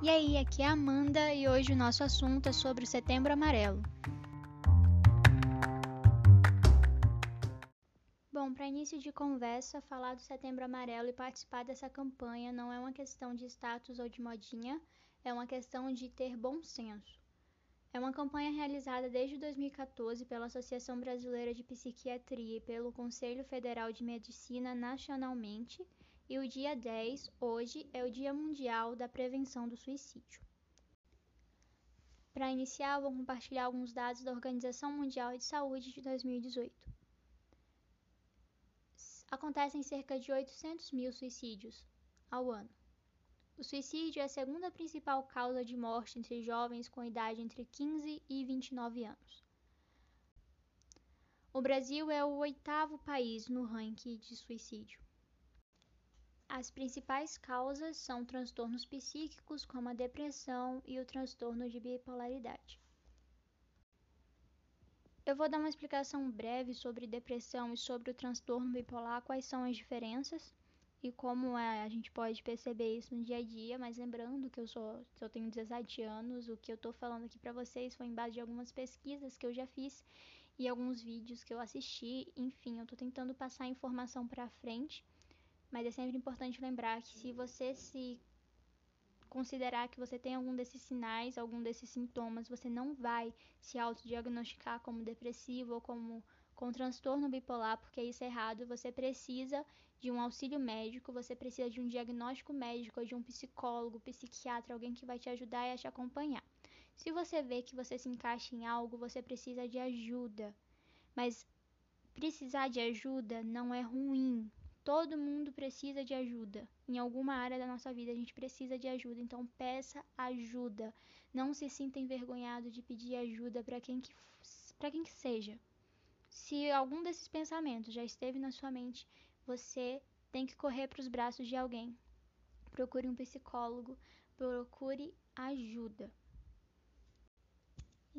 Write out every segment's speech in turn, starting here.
E aí, aqui é a Amanda e hoje o nosso assunto é sobre o Setembro Amarelo. Bom, para início de conversa, falar do Setembro Amarelo e participar dessa campanha não é uma questão de status ou de modinha, é uma questão de ter bom senso. É uma campanha realizada desde 2014 pela Associação Brasileira de Psiquiatria e pelo Conselho Federal de Medicina nacionalmente e o dia 10, hoje, é o Dia Mundial da Prevenção do Suicídio. Para iniciar, vou compartilhar alguns dados da Organização Mundial de Saúde de 2018. Acontecem cerca de 800 mil suicídios ao ano. O suicídio é a segunda principal causa de morte entre jovens com idade entre 15 e 29 anos. O Brasil é o oitavo país no ranking de suicídio. As principais causas são transtornos psíquicos, como a depressão e o transtorno de bipolaridade. Eu vou dar uma explicação breve sobre depressão e sobre o transtorno bipolar, quais são as diferenças e como é, a gente pode perceber isso no dia a dia, mas lembrando que eu sou, eu tenho 17 anos, o que eu estou falando aqui para vocês foi em base de algumas pesquisas que eu já fiz e alguns vídeos que eu assisti, enfim, eu estou tentando passar a informação para frente mas é sempre importante lembrar que se você se considerar que você tem algum desses sinais, algum desses sintomas, você não vai se autodiagnosticar como depressivo ou como com transtorno bipolar, porque isso é errado. Você precisa de um auxílio médico, você precisa de um diagnóstico médico, de um psicólogo, psiquiatra, alguém que vai te ajudar e te acompanhar. Se você vê que você se encaixa em algo, você precisa de ajuda. Mas precisar de ajuda não é ruim. Todo mundo precisa de ajuda. Em alguma área da nossa vida a gente precisa de ajuda, então peça ajuda. Não se sinta envergonhado de pedir ajuda para quem que para quem que seja. Se algum desses pensamentos já esteve na sua mente, você tem que correr para os braços de alguém. Procure um psicólogo, procure ajuda.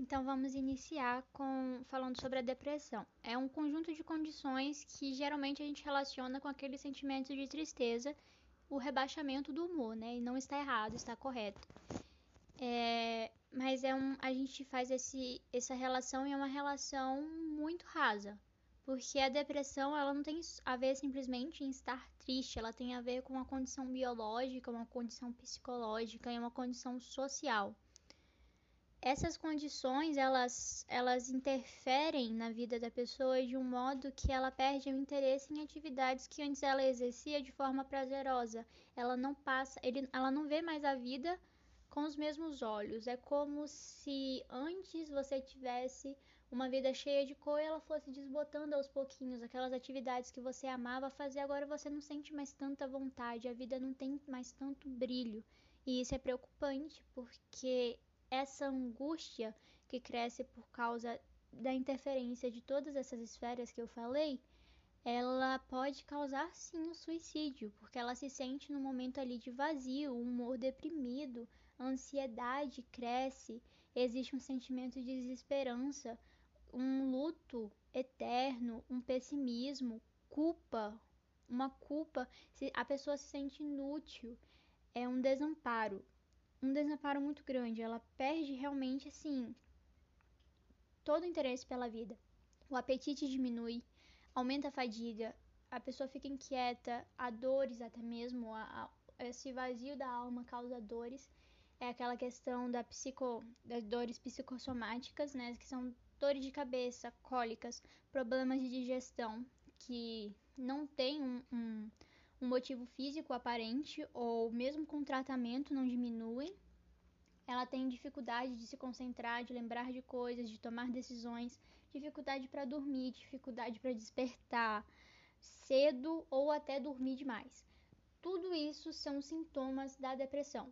Então vamos iniciar com falando sobre a depressão. É um conjunto de condições que geralmente a gente relaciona com aquele sentimento de tristeza, o rebaixamento do humor, né? E não está errado, está correto. É, mas é um, a gente faz esse, essa relação e é uma relação muito rasa, porque a depressão ela não tem a ver simplesmente em estar triste, ela tem a ver com uma condição biológica, uma condição psicológica e uma condição social essas condições elas, elas interferem na vida da pessoa de um modo que ela perde o interesse em atividades que antes ela exercia de forma prazerosa. Ela não passa, ele, ela não vê mais a vida com os mesmos olhos. É como se antes você tivesse uma vida cheia de cor e ela fosse desbotando aos pouquinhos aquelas atividades que você amava fazer, agora você não sente mais tanta vontade, a vida não tem mais tanto brilho. E isso é preocupante porque essa angústia que cresce por causa da interferência de todas essas esferas que eu falei, ela pode causar sim o suicídio, porque ela se sente no momento ali de vazio, um humor deprimido, ansiedade cresce, existe um sentimento de desesperança, um luto eterno, um pessimismo, culpa, uma culpa, a pessoa se sente inútil, é um desamparo um desamparo muito grande. Ela perde realmente, assim, todo o interesse pela vida. O apetite diminui, aumenta a fadiga, a pessoa fica inquieta, há dores até mesmo, a, a, esse vazio da alma causa dores. É aquela questão da psico, das dores psicossomáticas, né, que são dores de cabeça, cólicas, problemas de digestão, que não tem um, um um motivo físico aparente ou mesmo com tratamento não diminuem. Ela tem dificuldade de se concentrar, de lembrar de coisas, de tomar decisões, dificuldade para dormir, dificuldade para despertar cedo ou até dormir demais. Tudo isso são sintomas da depressão.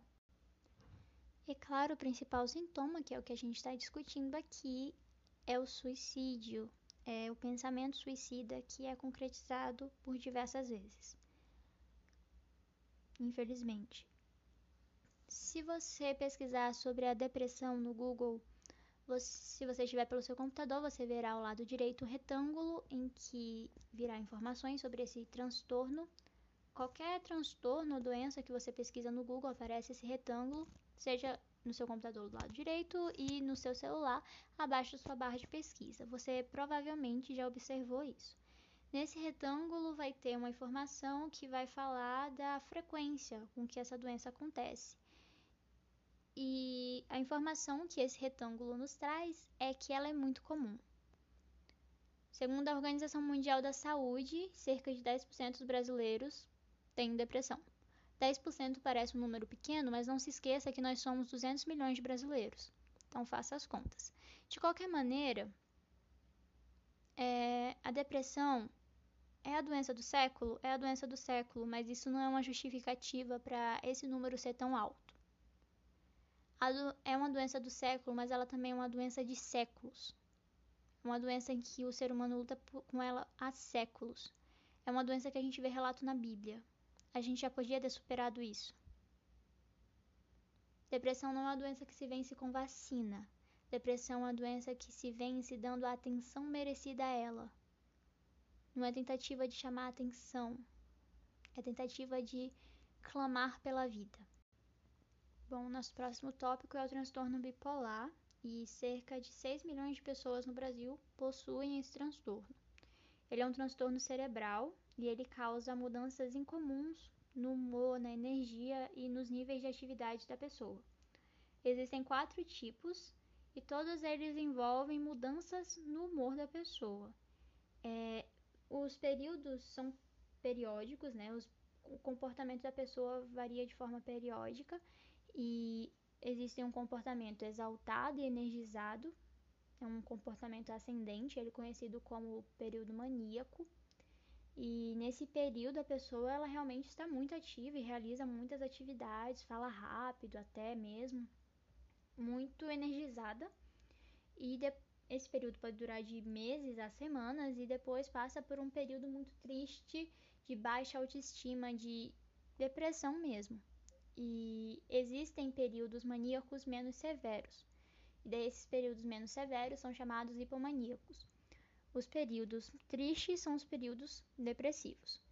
E claro, o principal sintoma, que é o que a gente está discutindo aqui, é o suicídio, é o pensamento suicida que é concretizado por diversas vezes infelizmente. Se você pesquisar sobre a depressão no Google, você, se você estiver pelo seu computador, você verá ao lado direito um retângulo em que virá informações sobre esse transtorno. Qualquer transtorno ou doença que você pesquisa no Google aparece esse retângulo seja no seu computador do lado direito e no seu celular, abaixo da sua barra de pesquisa. Você provavelmente já observou isso. Nesse retângulo vai ter uma informação que vai falar da frequência com que essa doença acontece. E a informação que esse retângulo nos traz é que ela é muito comum. Segundo a Organização Mundial da Saúde, cerca de 10% dos brasileiros têm depressão. 10% parece um número pequeno, mas não se esqueça que nós somos 200 milhões de brasileiros. Então faça as contas. De qualquer maneira, é, a depressão é a doença do século? É a doença do século, mas isso não é uma justificativa para esse número ser tão alto. Do, é uma doença do século, mas ela também é uma doença de séculos. Uma doença em que o ser humano luta com ela há séculos. É uma doença que a gente vê relato na Bíblia. A gente já podia ter superado isso. Depressão não é uma doença que se vence com vacina. Depressão é uma doença que se vence dando a atenção merecida a ela. Não é tentativa de chamar atenção, é tentativa de clamar pela vida. Bom, nosso próximo tópico é o transtorno bipolar e cerca de 6 milhões de pessoas no Brasil possuem esse transtorno. Ele é um transtorno cerebral e ele causa mudanças incomuns no humor, na energia e nos níveis de atividade da pessoa. Existem quatro tipos e todos eles envolvem mudanças no humor da pessoa. É, os períodos são periódicos, né? Os, o comportamento da pessoa varia de forma periódica e existe um comportamento exaltado e energizado, é um comportamento ascendente, ele é conhecido como período maníaco. E nesse período a pessoa ela realmente está muito ativa e realiza muitas atividades, fala rápido até mesmo, muito energizada. E de, esse período pode durar de meses a semanas e depois passa por um período muito triste de baixa autoestima, de depressão mesmo. E existem períodos maníacos menos severos. E desses períodos menos severos são chamados hipomaníacos. Os períodos tristes são os períodos depressivos.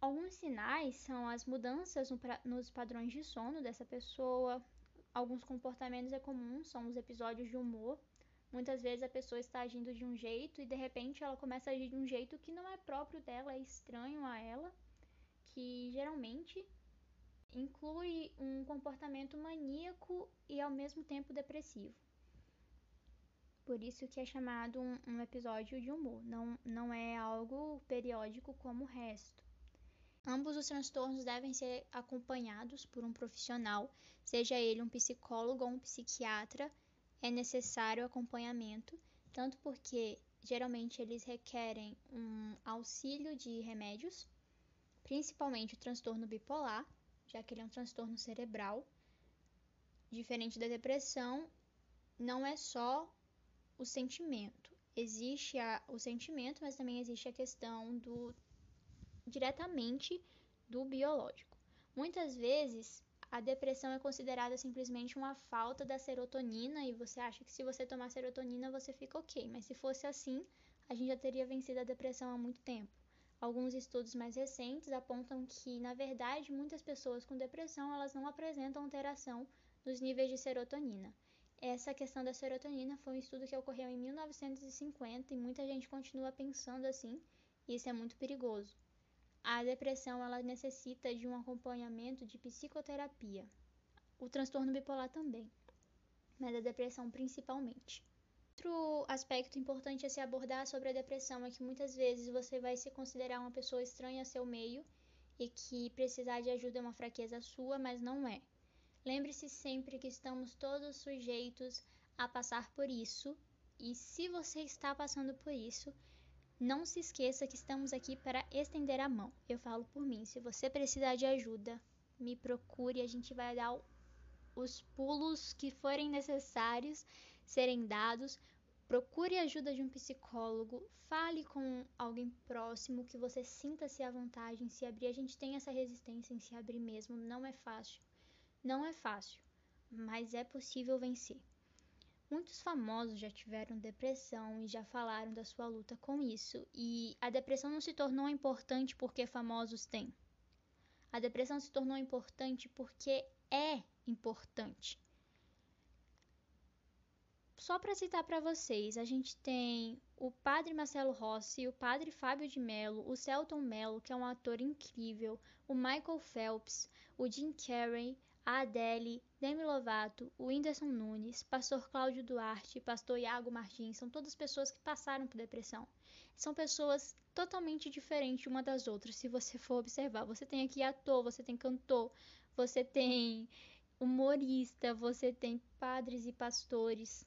Alguns sinais são as mudanças no, nos padrões de sono dessa pessoa. Alguns comportamentos é comuns são os episódios de humor Muitas vezes a pessoa está agindo de um jeito e de repente ela começa a agir de um jeito que não é próprio dela, é estranho a ela, que geralmente inclui um comportamento maníaco e ao mesmo tempo depressivo. Por isso que é chamado um, um episódio de humor, não, não é algo periódico como o resto. Ambos os transtornos devem ser acompanhados por um profissional, seja ele um psicólogo ou um psiquiatra, é necessário acompanhamento, tanto porque geralmente eles requerem um auxílio de remédios, principalmente o transtorno bipolar, já que ele é um transtorno cerebral. Diferente da depressão, não é só o sentimento. Existe a, o sentimento, mas também existe a questão do diretamente do biológico. Muitas vezes a depressão é considerada simplesmente uma falta da serotonina e você acha que se você tomar serotonina você fica ok, mas se fosse assim, a gente já teria vencido a depressão há muito tempo. Alguns estudos mais recentes apontam que, na verdade, muitas pessoas com depressão elas não apresentam alteração nos níveis de serotonina. Essa questão da serotonina foi um estudo que ocorreu em 1950 e muita gente continua pensando assim, e isso é muito perigoso. A depressão ela necessita de um acompanhamento de psicoterapia. O transtorno bipolar também, mas a depressão principalmente. Outro aspecto importante a se abordar sobre a depressão é que muitas vezes você vai se considerar uma pessoa estranha a seu meio e que precisar de ajuda é uma fraqueza sua, mas não é. Lembre-se sempre que estamos todos sujeitos a passar por isso, e se você está passando por isso, não se esqueça que estamos aqui para estender a mão. Eu falo por mim. Se você precisar de ajuda, me procure. A gente vai dar os pulos que forem necessários serem dados. Procure ajuda de um psicólogo. Fale com alguém próximo que você sinta-se à vontade em se abrir. A gente tem essa resistência em se abrir mesmo. Não é fácil. Não é fácil, mas é possível vencer. Muitos famosos já tiveram depressão e já falaram da sua luta com isso, e a depressão não se tornou importante porque famosos têm. A depressão se tornou importante porque é importante. Só para citar para vocês, a gente tem o padre Marcelo Rossi, o padre Fábio de Mello, o Celton Mello, que é um ator incrível, o Michael Phelps, o Jim Carrey, a Adele, Demi Lovato, o Whindersson Nunes, pastor Cláudio Duarte, pastor Iago Martins, são todas pessoas que passaram por depressão. São pessoas totalmente diferentes uma das outras, se você for observar. Você tem aqui ator, você tem cantor, você tem humorista, você tem padres e pastores,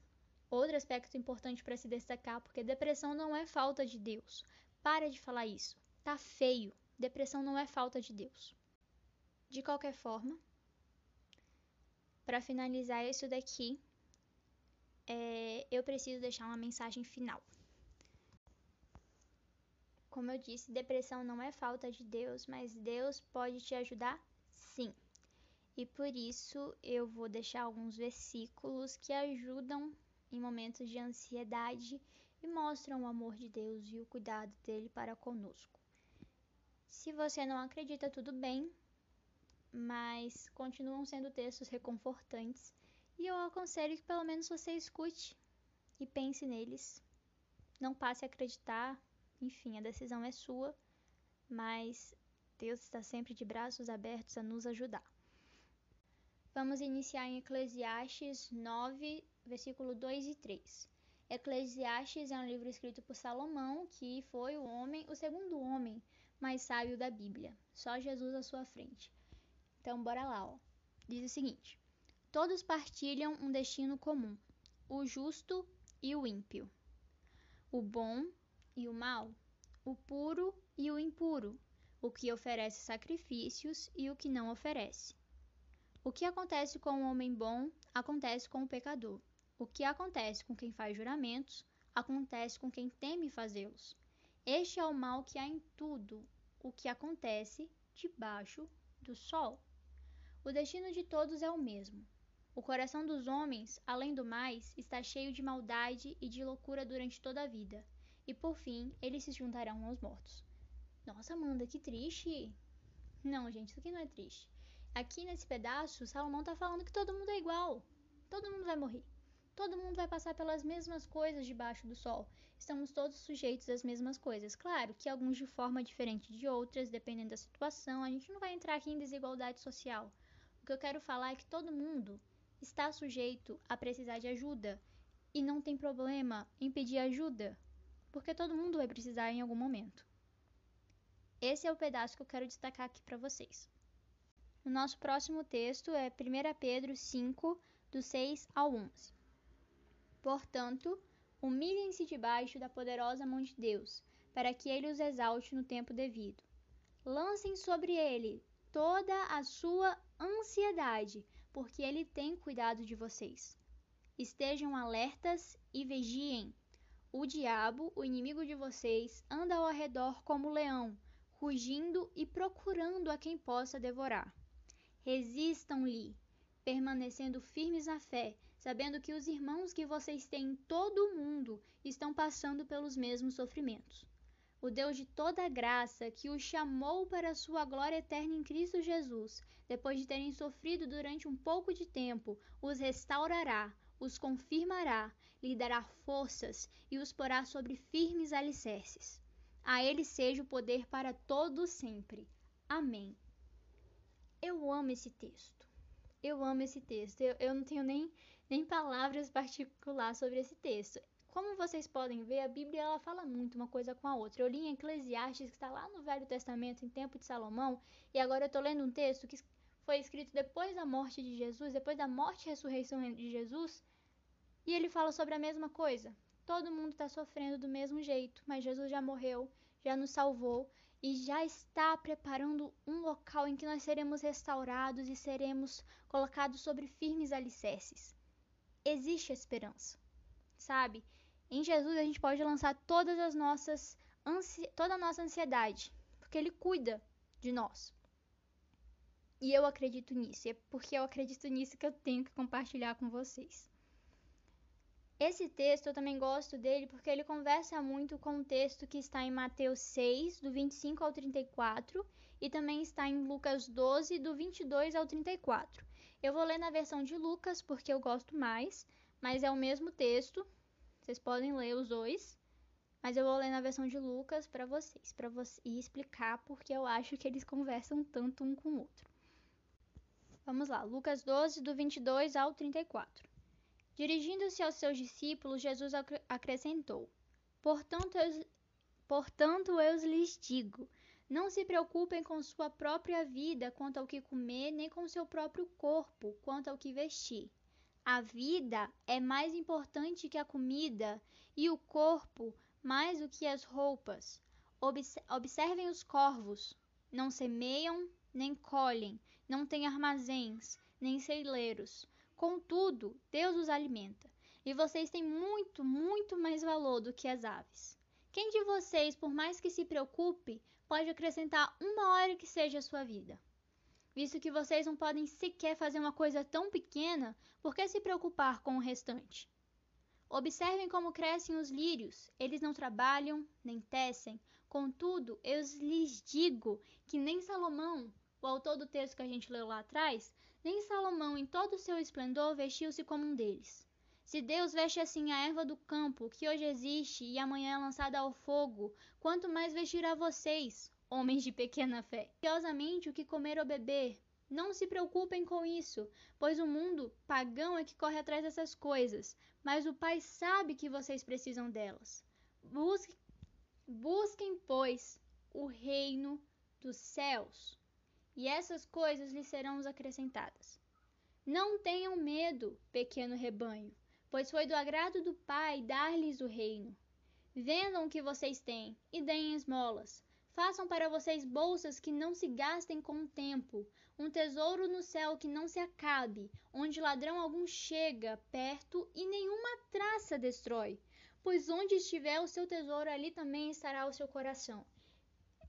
Outro aspecto importante para se destacar, porque depressão não é falta de Deus. Para de falar isso. Tá feio. Depressão não é falta de Deus. De qualquer forma, para finalizar isso daqui, é, eu preciso deixar uma mensagem final. Como eu disse, depressão não é falta de Deus, mas Deus pode te ajudar sim. E por isso eu vou deixar alguns versículos que ajudam em momentos de ansiedade e mostram o amor de Deus e o cuidado dele para conosco. Se você não acredita, tudo bem, mas continuam sendo textos reconfortantes e eu aconselho que pelo menos você escute e pense neles. Não passe a acreditar, enfim, a decisão é sua, mas Deus está sempre de braços abertos a nos ajudar. Vamos iniciar em Eclesiastes 9, versículo 2 e 3. Eclesiastes é um livro escrito por Salomão, que foi o homem, o segundo homem mais sábio da Bíblia. Só Jesus à sua frente. Então, bora lá, ó. Diz o seguinte: Todos partilham um destino comum, o justo e o ímpio, o bom e o mal, o puro e o impuro, o que oferece sacrifícios e o que não oferece. O que acontece com o homem bom acontece com o pecador. O que acontece com quem faz juramentos, acontece com quem teme fazê-los. Este é o mal que há em tudo o que acontece debaixo do sol. O destino de todos é o mesmo. O coração dos homens, além do mais, está cheio de maldade e de loucura durante toda a vida, e por fim eles se juntarão aos mortos. Nossa, Amanda, que triste! Não, gente, isso aqui não é triste. Aqui nesse pedaço, Salomão está falando que todo mundo é igual. Todo mundo vai morrer. Todo mundo vai passar pelas mesmas coisas debaixo do sol. Estamos todos sujeitos às mesmas coisas. Claro que alguns de forma diferente de outras, dependendo da situação. A gente não vai entrar aqui em desigualdade social. Que eu quero falar é que todo mundo está sujeito a precisar de ajuda. E não tem problema em pedir ajuda, porque todo mundo vai precisar em algum momento. Esse é o pedaço que eu quero destacar aqui para vocês. O nosso próximo texto é 1 Pedro 5, do 6 ao 11. Portanto, humilhem-se debaixo da poderosa mão de Deus, para que ele os exalte no tempo devido. Lancem sobre ele toda a sua ansiedade, porque ele tem cuidado de vocês. Estejam alertas e vigiem. O diabo, o inimigo de vocês, anda ao redor como leão, rugindo e procurando a quem possa devorar. Resistam-lhe, permanecendo firmes na fé, sabendo que os irmãos que vocês têm em todo o mundo estão passando pelos mesmos sofrimentos. O Deus de toda graça, que os chamou para a sua glória eterna em Cristo Jesus, depois de terem sofrido durante um pouco de tempo, os restaurará, os confirmará, lhe dará forças e os porá sobre firmes alicerces. A ele seja o poder para todo sempre. Amém. Eu amo esse texto. Eu amo esse texto. Eu, eu não tenho nem, nem palavras particulares sobre esse texto. Como vocês podem ver, a Bíblia ela fala muito uma coisa com a outra. Eu li em Eclesiastes, que está lá no Velho Testamento, em tempo de Salomão, e agora eu estou lendo um texto que foi escrito depois da morte de Jesus, depois da morte e ressurreição de Jesus, e ele fala sobre a mesma coisa. Todo mundo está sofrendo do mesmo jeito, mas Jesus já morreu, já nos salvou, e já está preparando um local em que nós seremos restaurados e seremos colocados sobre firmes alicerces. Existe esperança, sabe? Em Jesus a gente pode lançar todas as nossas toda a nossa ansiedade, porque ele cuida de nós. E eu acredito nisso, e é porque eu acredito nisso que eu tenho que compartilhar com vocês. Esse texto eu também gosto dele porque ele conversa muito com o texto que está em Mateus 6, do 25 ao 34, e também está em Lucas 12, do 22 ao 34. Eu vou ler na versão de Lucas porque eu gosto mais, mas é o mesmo texto. Vocês podem ler os dois, mas eu vou ler na versão de Lucas para vocês, para você e explicar porque eu acho que eles conversam tanto um com o outro. Vamos lá, Lucas 12, do 22 ao 34. Dirigindo-se aos seus discípulos, Jesus acrescentou: Portanto eu, portanto, eu lhes digo: não se preocupem com sua própria vida quanto ao que comer, nem com seu próprio corpo quanto ao que vestir. A vida é mais importante que a comida, e o corpo mais do que as roupas. Observem os corvos: não semeiam, nem colhem, não têm armazéns, nem celeiros. Contudo, Deus os alimenta. E vocês têm muito, muito mais valor do que as aves. Quem de vocês, por mais que se preocupe, pode acrescentar uma hora que seja a sua vida. Visto que vocês não podem sequer fazer uma coisa tão pequena, por que se preocupar com o restante? Observem como crescem os lírios. Eles não trabalham, nem tecem. Contudo, eu lhes digo que nem Salomão, o autor do texto que a gente leu lá atrás, nem Salomão, em todo o seu esplendor, vestiu-se como um deles. Se Deus veste assim a erva do campo, que hoje existe e amanhã é lançada ao fogo, quanto mais vestirá vocês, homens de pequena fé. Curiosamente, o que comer ou beber, não se preocupem com isso, pois o mundo pagão é que corre atrás dessas coisas, mas o Pai sabe que vocês precisam delas. Busque, busquem, pois, o reino dos céus, e essas coisas lhes serão acrescentadas. Não tenham medo, pequeno rebanho, pois foi do agrado do Pai dar-lhes o reino. Vendam o que vocês têm e deem esmolas. Façam para vocês bolsas que não se gastem com o tempo, um tesouro no céu que não se acabe, onde ladrão algum chega perto e nenhuma traça destrói. Pois onde estiver o seu tesouro, ali também estará o seu coração.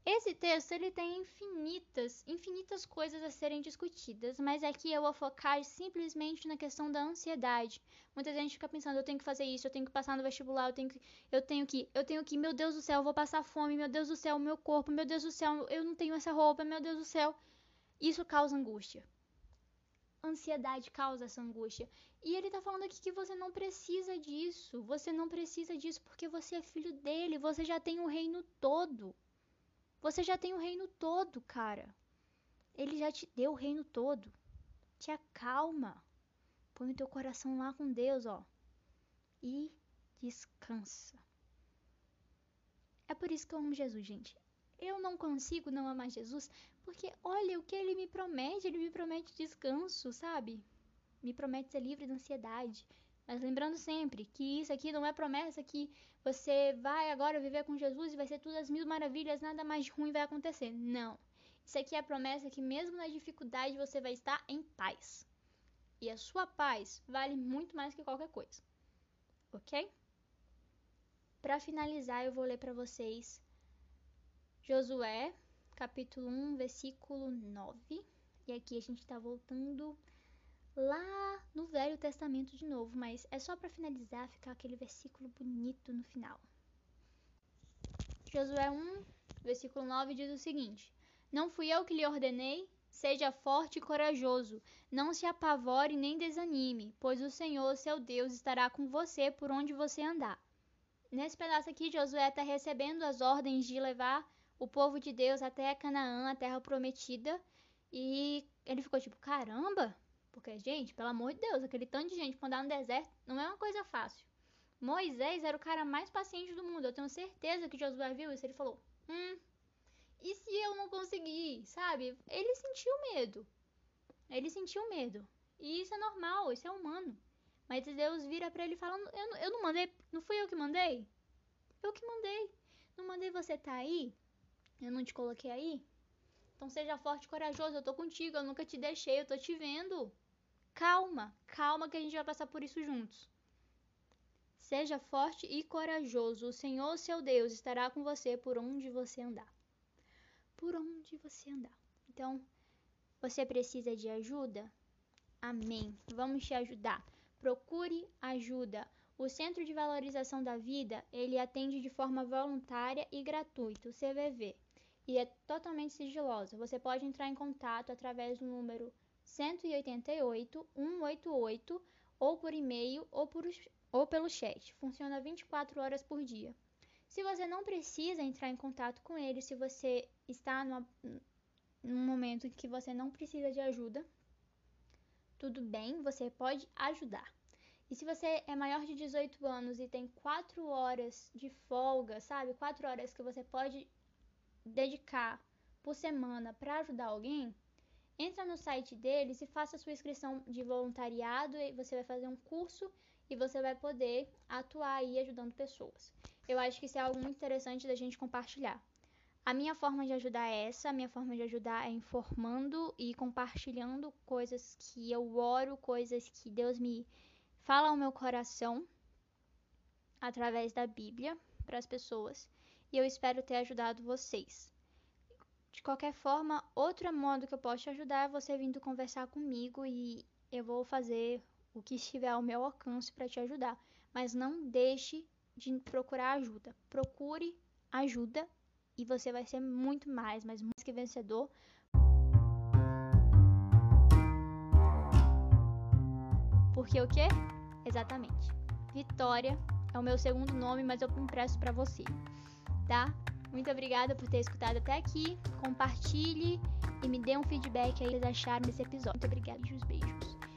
Esse texto ele tem infinitas, infinitas coisas a serem discutidas, mas aqui eu vou focar simplesmente na questão da ansiedade. Muita gente fica pensando, eu tenho que fazer isso, eu tenho que passar no vestibular, eu tenho que, eu tenho que, eu tenho que, meu Deus do céu, eu vou passar fome, meu Deus do céu, meu corpo, meu Deus do céu, eu não tenho essa roupa, meu Deus do céu. Isso causa angústia. Ansiedade causa essa angústia. E ele tá falando aqui que você não precisa disso. Você não precisa disso porque você é filho dele, você já tem o reino todo. Você já tem o reino todo, cara. Ele já te deu o reino todo. Te acalma. Põe o teu coração lá com Deus, ó. E descansa. É por isso que eu amo Jesus, gente. Eu não consigo não amar Jesus, porque olha o que ele me promete. Ele me promete descanso, sabe? Me promete ser livre da ansiedade. Mas lembrando sempre que isso aqui não é promessa que você vai agora viver com Jesus e vai ser tudo as mil maravilhas, nada mais ruim vai acontecer. Não. Isso aqui é a promessa que mesmo na dificuldade você vai estar em paz. E a sua paz vale muito mais que qualquer coisa. OK? Para finalizar, eu vou ler para vocês Josué, capítulo 1, versículo 9. E aqui a gente está voltando lá no Velho Testamento de novo, mas é só para finalizar, ficar aquele versículo bonito no final. Josué 1, versículo 9 diz o seguinte: Não fui eu que lhe ordenei? Seja forte e corajoso, não se apavore nem desanime, pois o Senhor, seu Deus, estará com você por onde você andar. Nesse pedaço aqui, Josué está recebendo as ordens de levar o povo de Deus até Canaã, a terra prometida, e ele ficou tipo: caramba, porque, gente, pelo amor de Deus, aquele tanto de gente pra andar no deserto não é uma coisa fácil. Moisés era o cara mais paciente do mundo. Eu tenho certeza que Josué viu isso. Ele falou: Hum, e se eu não conseguir? Sabe? Ele sentiu medo. Ele sentiu medo. E isso é normal, isso é humano. Mas Deus vira para ele falando: eu, eu não mandei, não fui eu que mandei? Eu que mandei. Não mandei você tá aí? Eu não te coloquei aí? Então seja forte e corajoso, eu tô contigo, eu nunca te deixei, eu tô te vendo. Calma, calma que a gente vai passar por isso juntos. Seja forte e corajoso. O Senhor, seu Deus, estará com você por onde você andar. Por onde você andar. Então, você precisa de ajuda? Amém. Vamos te ajudar. Procure ajuda. O Centro de Valorização da Vida, ele atende de forma voluntária e gratuita, o CVV, e é totalmente sigiloso. Você pode entrar em contato através do número 188 188 ou por e-mail ou, ou pelo chat. Funciona 24 horas por dia. Se você não precisa entrar em contato com ele, se você está numa, num momento em que você não precisa de ajuda, tudo bem, você pode ajudar. E se você é maior de 18 anos e tem 4 horas de folga, sabe? 4 horas que você pode dedicar por semana para ajudar alguém, entra no site deles e faça sua inscrição de voluntariado e você vai fazer um curso e você vai poder atuar aí ajudando pessoas. Eu acho que isso é algo muito interessante da gente compartilhar. A minha forma de ajudar é essa, a minha forma de ajudar é informando e compartilhando coisas que eu oro, coisas que Deus me fala ao meu coração através da Bíblia para as pessoas. E eu espero ter ajudado vocês. De qualquer forma, outro modo que eu posso te ajudar é você vindo conversar comigo e eu vou fazer o que estiver ao meu alcance para te ajudar. Mas não deixe de procurar ajuda. Procure ajuda e você vai ser muito mais, mas mais que vencedor. Porque o quê? Exatamente. Vitória é o meu segundo nome, mas eu impresso para você, tá? Muito obrigada por ter escutado até aqui. Compartilhe e me dê um feedback aí que vocês acharam desse episódio. Muito obrigada e beijos.